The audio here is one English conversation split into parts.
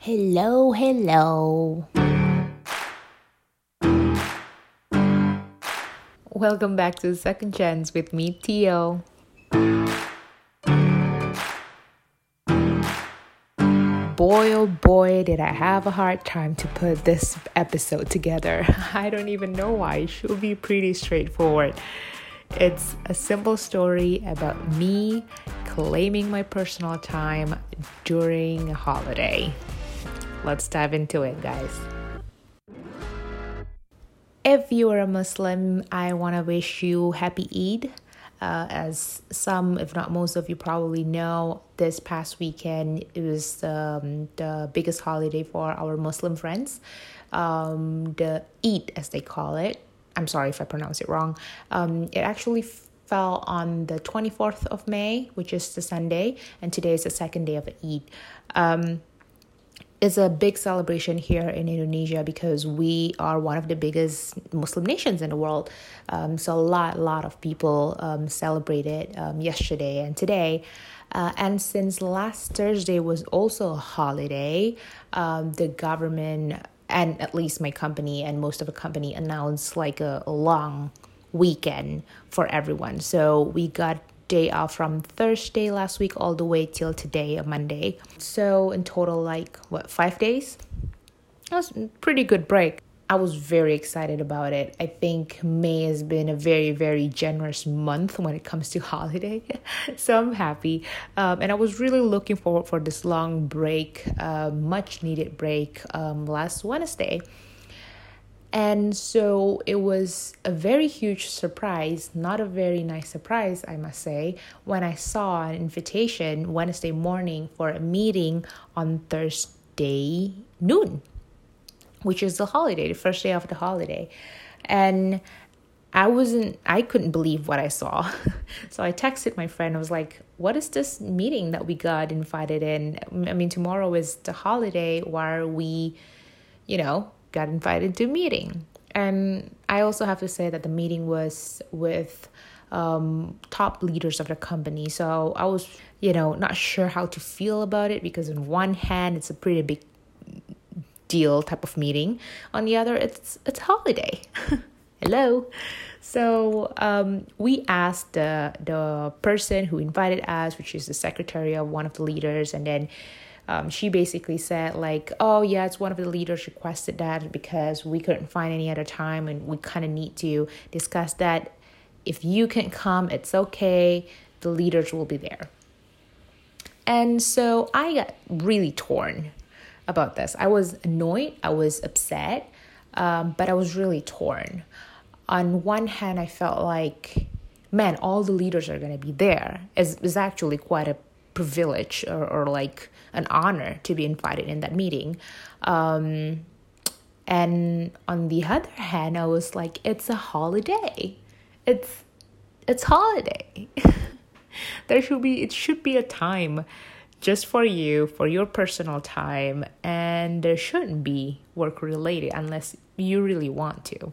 Hello, hello. Welcome back to Second Chance with me, Tio. Boy, oh boy, did I have a hard time to put this episode together. I don't even know why. It should be pretty straightforward. It's a simple story about me claiming my personal time during a holiday. Let's dive into it, guys. If you are a Muslim, I want to wish you happy Eid. Uh, as some, if not most of you probably know, this past weekend it was um, the biggest holiday for our Muslim friends, um, the Eid as they call it. I'm sorry if I pronounce it wrong. Um, it actually fell on the 24th of May, which is the Sunday, and today is the second day of the Eid. Um, it's a big celebration here in Indonesia because we are one of the biggest Muslim nations in the world. Um, so a lot, lot of people um, celebrated um, yesterday and today. Uh, and since last Thursday was also a holiday, um, the government and at least my company and most of the company announced like a, a long weekend for everyone. So we got day off from Thursday last week all the way till today, Monday. So in total, like what five days? That was a pretty good break. I was very excited about it. I think May has been a very, very generous month when it comes to holiday. so I'm happy. Um, and I was really looking forward for this long break, uh, much needed break um, last Wednesday. And so it was a very huge surprise, not a very nice surprise, I must say, when I saw an invitation Wednesday morning for a meeting on Thursday noon, which is the holiday, the first day of the holiday. And I wasn't, I couldn't believe what I saw. so I texted my friend, I was like, what is this meeting that we got invited in? I mean, tomorrow is the holiday where we, you know, got invited to a meeting. And I also have to say that the meeting was with um, top leaders of the company. So I was, you know, not sure how to feel about it because, on one hand, it's a pretty big deal type of meeting. On the other, it's it's holiday. Hello. So um, we asked the the person who invited us, which is the secretary of one of the leaders, and then um, she basically said like oh yeah it's one of the leaders requested that because we couldn't find any other time and we kind of need to discuss that. If you can come it's okay. The leaders will be there. And so i got really torn about this. I was annoyed i was upset um, but i was really torn. On one hand i felt like man all the leaders are going to be there. Is is actually quite a privilege or, or like an honor to be invited in that meeting. Um, and on the other hand, I was like, it's a holiday. It's it's holiday. there should be it should be a time just for you, for your personal time, and there shouldn't be work related unless you really want to.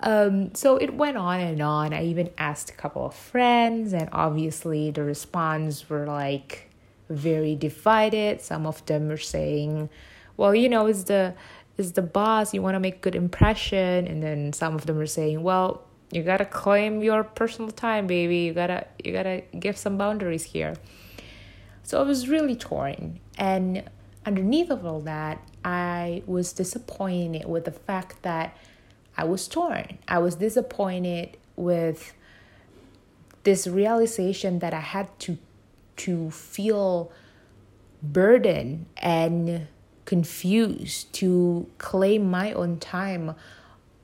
Um, so it went on and on. I even asked a couple of friends, and obviously the response were like very divided. Some of them were saying, well, you know, it's the it's the boss, you want to make good impression, and then some of them were saying, well, you gotta claim your personal time, baby. You gotta you gotta give some boundaries here. So I was really torn, and underneath of all that, I was disappointed with the fact that I was torn. I was disappointed with this realization that I had to to feel burdened and confused to claim my own time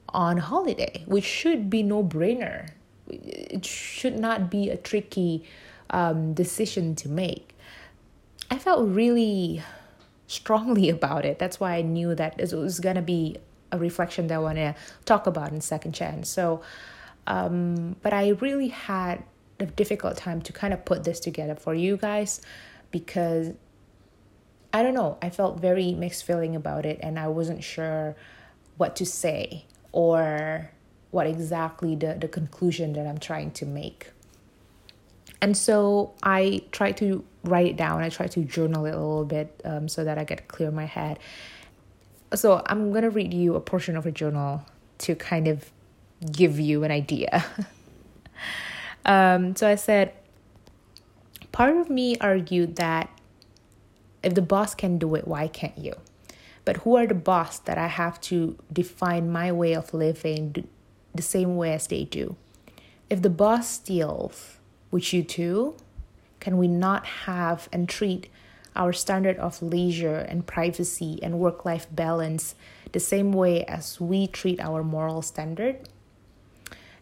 on holiday, which should be no brainer. It should not be a tricky um, decision to make. I felt really strongly about it. That's why I knew that it was gonna be a reflection that I want to talk about in second chance. So, um, but I really had a difficult time to kind of put this together for you guys because I don't know, I felt very mixed feeling about it and I wasn't sure what to say or what exactly the, the conclusion that I'm trying to make. And so I tried to write it down. I tried to journal it a little bit um, so that I get clear my head. So I'm going to read you a portion of a journal to kind of give you an idea. um, so I said, part of me argued that if the boss can do it, why can't you? But who are the boss that I have to define my way of living the same way as they do? If the boss steals, would you too? Can we not have and treat our standard of leisure and privacy and work life balance the same way as we treat our moral standard?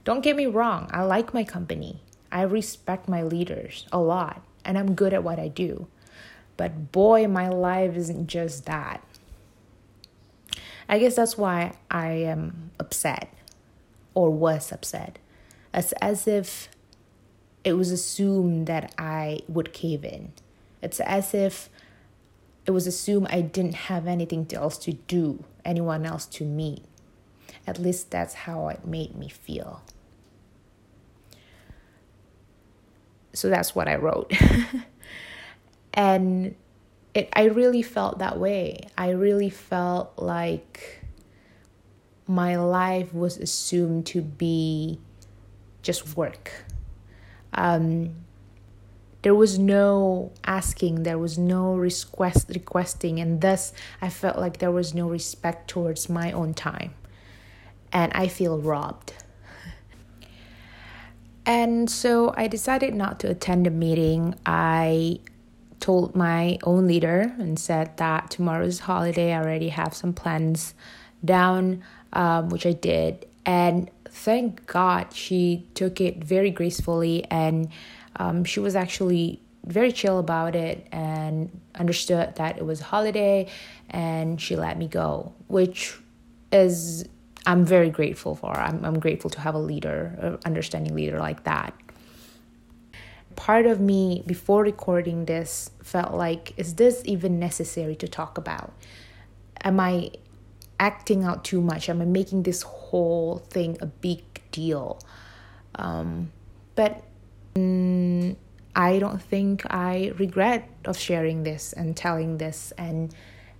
Don't get me wrong, I like my company. I respect my leaders a lot, and I'm good at what I do. But boy, my life isn't just that. I guess that's why I am upset or was upset. It's as if it was assumed that I would cave in. It's as if it was assumed I didn't have anything else to do, anyone else to meet. At least that's how it made me feel. So that's what I wrote. and it I really felt that way. I really felt like my life was assumed to be just work. Um, there was no asking, there was no request requesting, and thus I felt like there was no respect towards my own time, and I feel robbed. And so I decided not to attend the meeting. I told my own leader and said that tomorrow's holiday. I already have some plans down, um, which I did. And thank God she took it very gracefully and um, she was actually very chill about it and understood that it was a holiday and she let me go, which is I'm very grateful for. I'm, I'm grateful to have a leader, an understanding leader like that. Part of me before recording this felt like is this even necessary to talk about? Am i acting out too much? Am i making this whole thing a big deal? Um, but i don't think i regret of sharing this and telling this and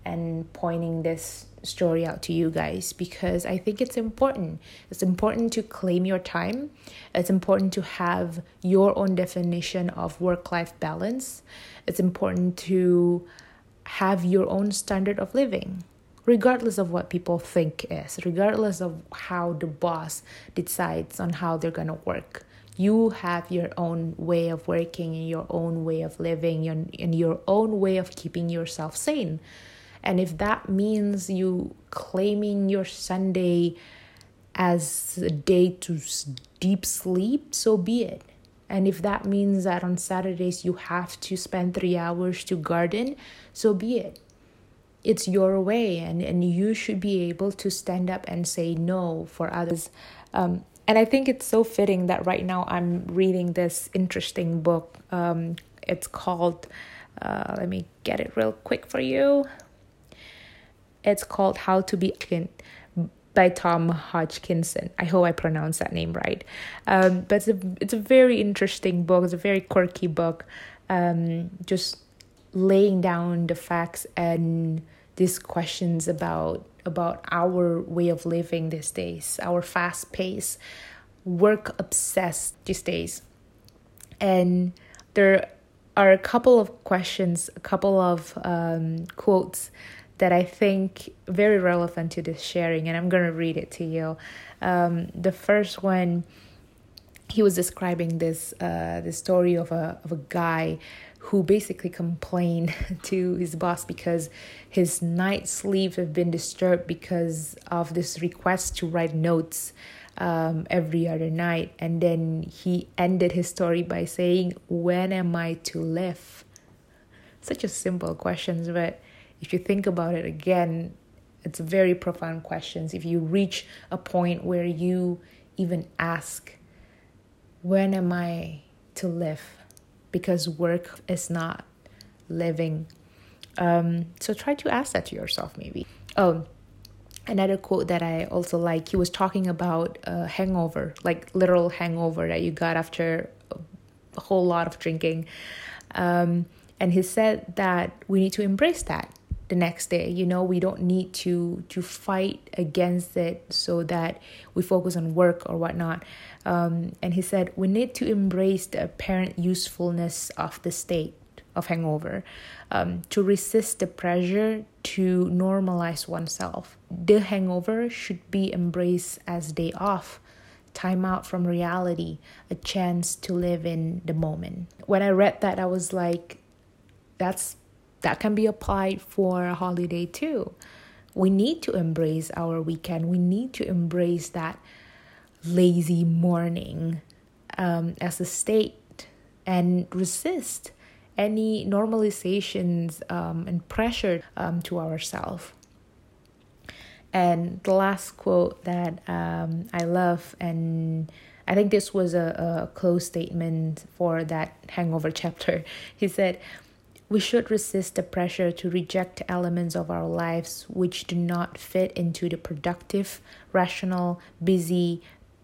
and pointing this story out to you guys because I think it's important. It's important to claim your time. It's important to have your own definition of work life balance. It's important to have your own standard of living, regardless of what people think is, regardless of how the boss decides on how they're going to work. You have your own way of working and your own way of living and your own way of keeping yourself sane. And if that means you claiming your Sunday as a day to deep sleep, so be it. And if that means that on Saturdays you have to spend three hours to garden, so be it. It's your way, and, and you should be able to stand up and say no for others. Um, and I think it's so fitting that right now I'm reading this interesting book. Um, it's called, uh, let me get it real quick for you. It's called How to Be by Tom Hodgkinson. I hope I pronounced that name right. Um, but it's a, it's a very interesting book. It's a very quirky book. Um, just laying down the facts and these questions about about our way of living these days, our fast pace, work obsessed these days. And there are a couple of questions, a couple of um, quotes that I think very relevant to this sharing, and I'm gonna read it to you. Um, the first one, he was describing this uh, the story of a of a guy who basically complained to his boss because his night sleep have been disturbed because of this request to write notes um, every other night. And then he ended his story by saying, When am I to live? Such a simple question, but if you think about it again, it's very profound questions. If you reach a point where you even ask, when am I to live? Because work is not living. Um, so try to ask that to yourself, maybe. Oh, another quote that I also like, he was talking about a hangover, like literal hangover that you got after a whole lot of drinking. Um, and he said that we need to embrace that the next day. You know we don't need to to fight against it so that we focus on work or whatnot. Um, and he said we need to embrace the apparent usefulness of the state of hangover um, to resist the pressure to normalize oneself. The hangover should be embraced as day off time out from reality a chance to live in the moment. When i read that i was like that's that can be applied for a holiday too. We need to embrace our weekend. We need to embrace that lazy morning um, as a state and resist any normalizations um, and pressure um, to ourselves. And the last quote that um, I love, and I think this was a, a close statement for that hangover chapter. He said, we should resist the pressure to reject elements of our lives which do not fit into the productive, rational, busy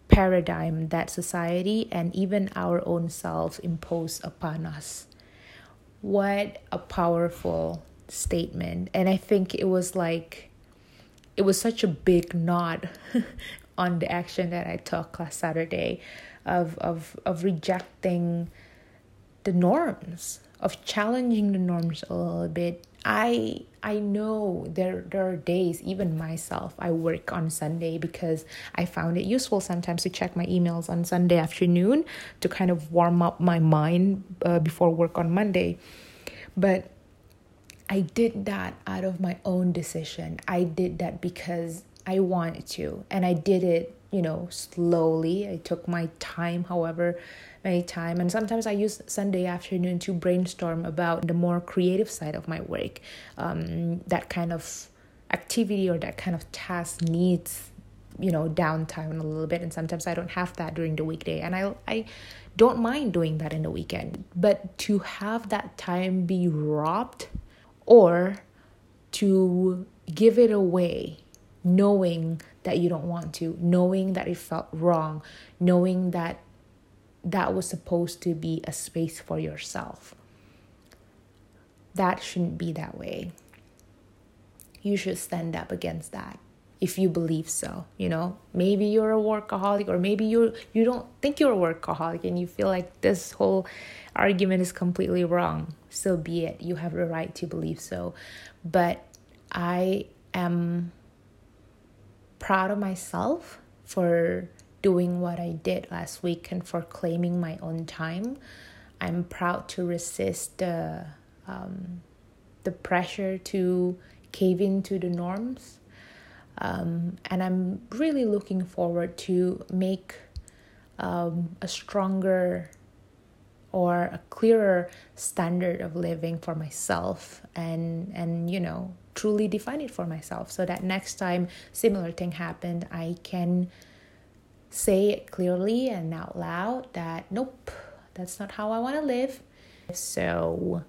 paradigm that society and even our own selves impose upon us. What a powerful statement. And I think it was like, it was such a big nod on the action that I took last Saturday of, of, of rejecting the norms of challenging the norms a little bit i i know there there are days even myself i work on sunday because i found it useful sometimes to check my emails on sunday afternoon to kind of warm up my mind uh, before work on monday. But i did that out of my own decision. I did that because i wanted to and i did it you know slowly. I took my time however many time. And sometimes i use sunday afternoon to brainstorm about the more creative side of my work. Um, that kind of activity or that kind of task needs you know downtime a little bit. And sometimes i don't have that during the weekday. And i i don't mind doing that in the weekend. But to have that time be robbed or to give it away knowing that you don't want to knowing that it felt wrong knowing that that was supposed to be a space for yourself. That shouldn't be that way. You should stand up against that if you believe so you know maybe you're a workaholic or maybe you you don't think you're a workaholic and you feel like this whole argument is completely wrong so be it you have the right to believe so but i am proud of myself for doing what I did last week and for claiming my own time. I'm proud to resist the um, the pressure to cave into the norms, um, and I'm really looking forward to make um, a stronger or a clearer standard of living for myself and and you know truly define it for myself so that next time similar thing happened i can say it clearly and out loud that nope, that's not how I want to live. So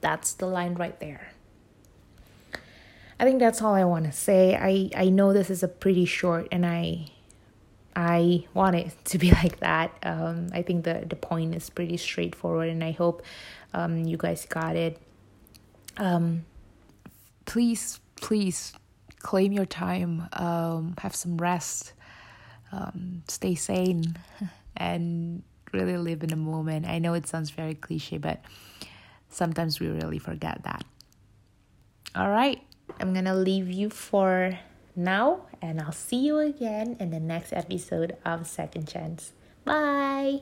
that's the line right there. I think that's all I want to say. I I know this is a pretty short and I I want it to be like that. Um, I think the the point is pretty straightforward, and I hope um, you guys got it. Um, please, please claim your time. Um, have some rest um, stay sane and really live in the moment. I know it sounds very cliche, but sometimes we really forget that. All right, I'm gonna leave you for now, and I'll see you again in the next episode of Second Chance. Bye.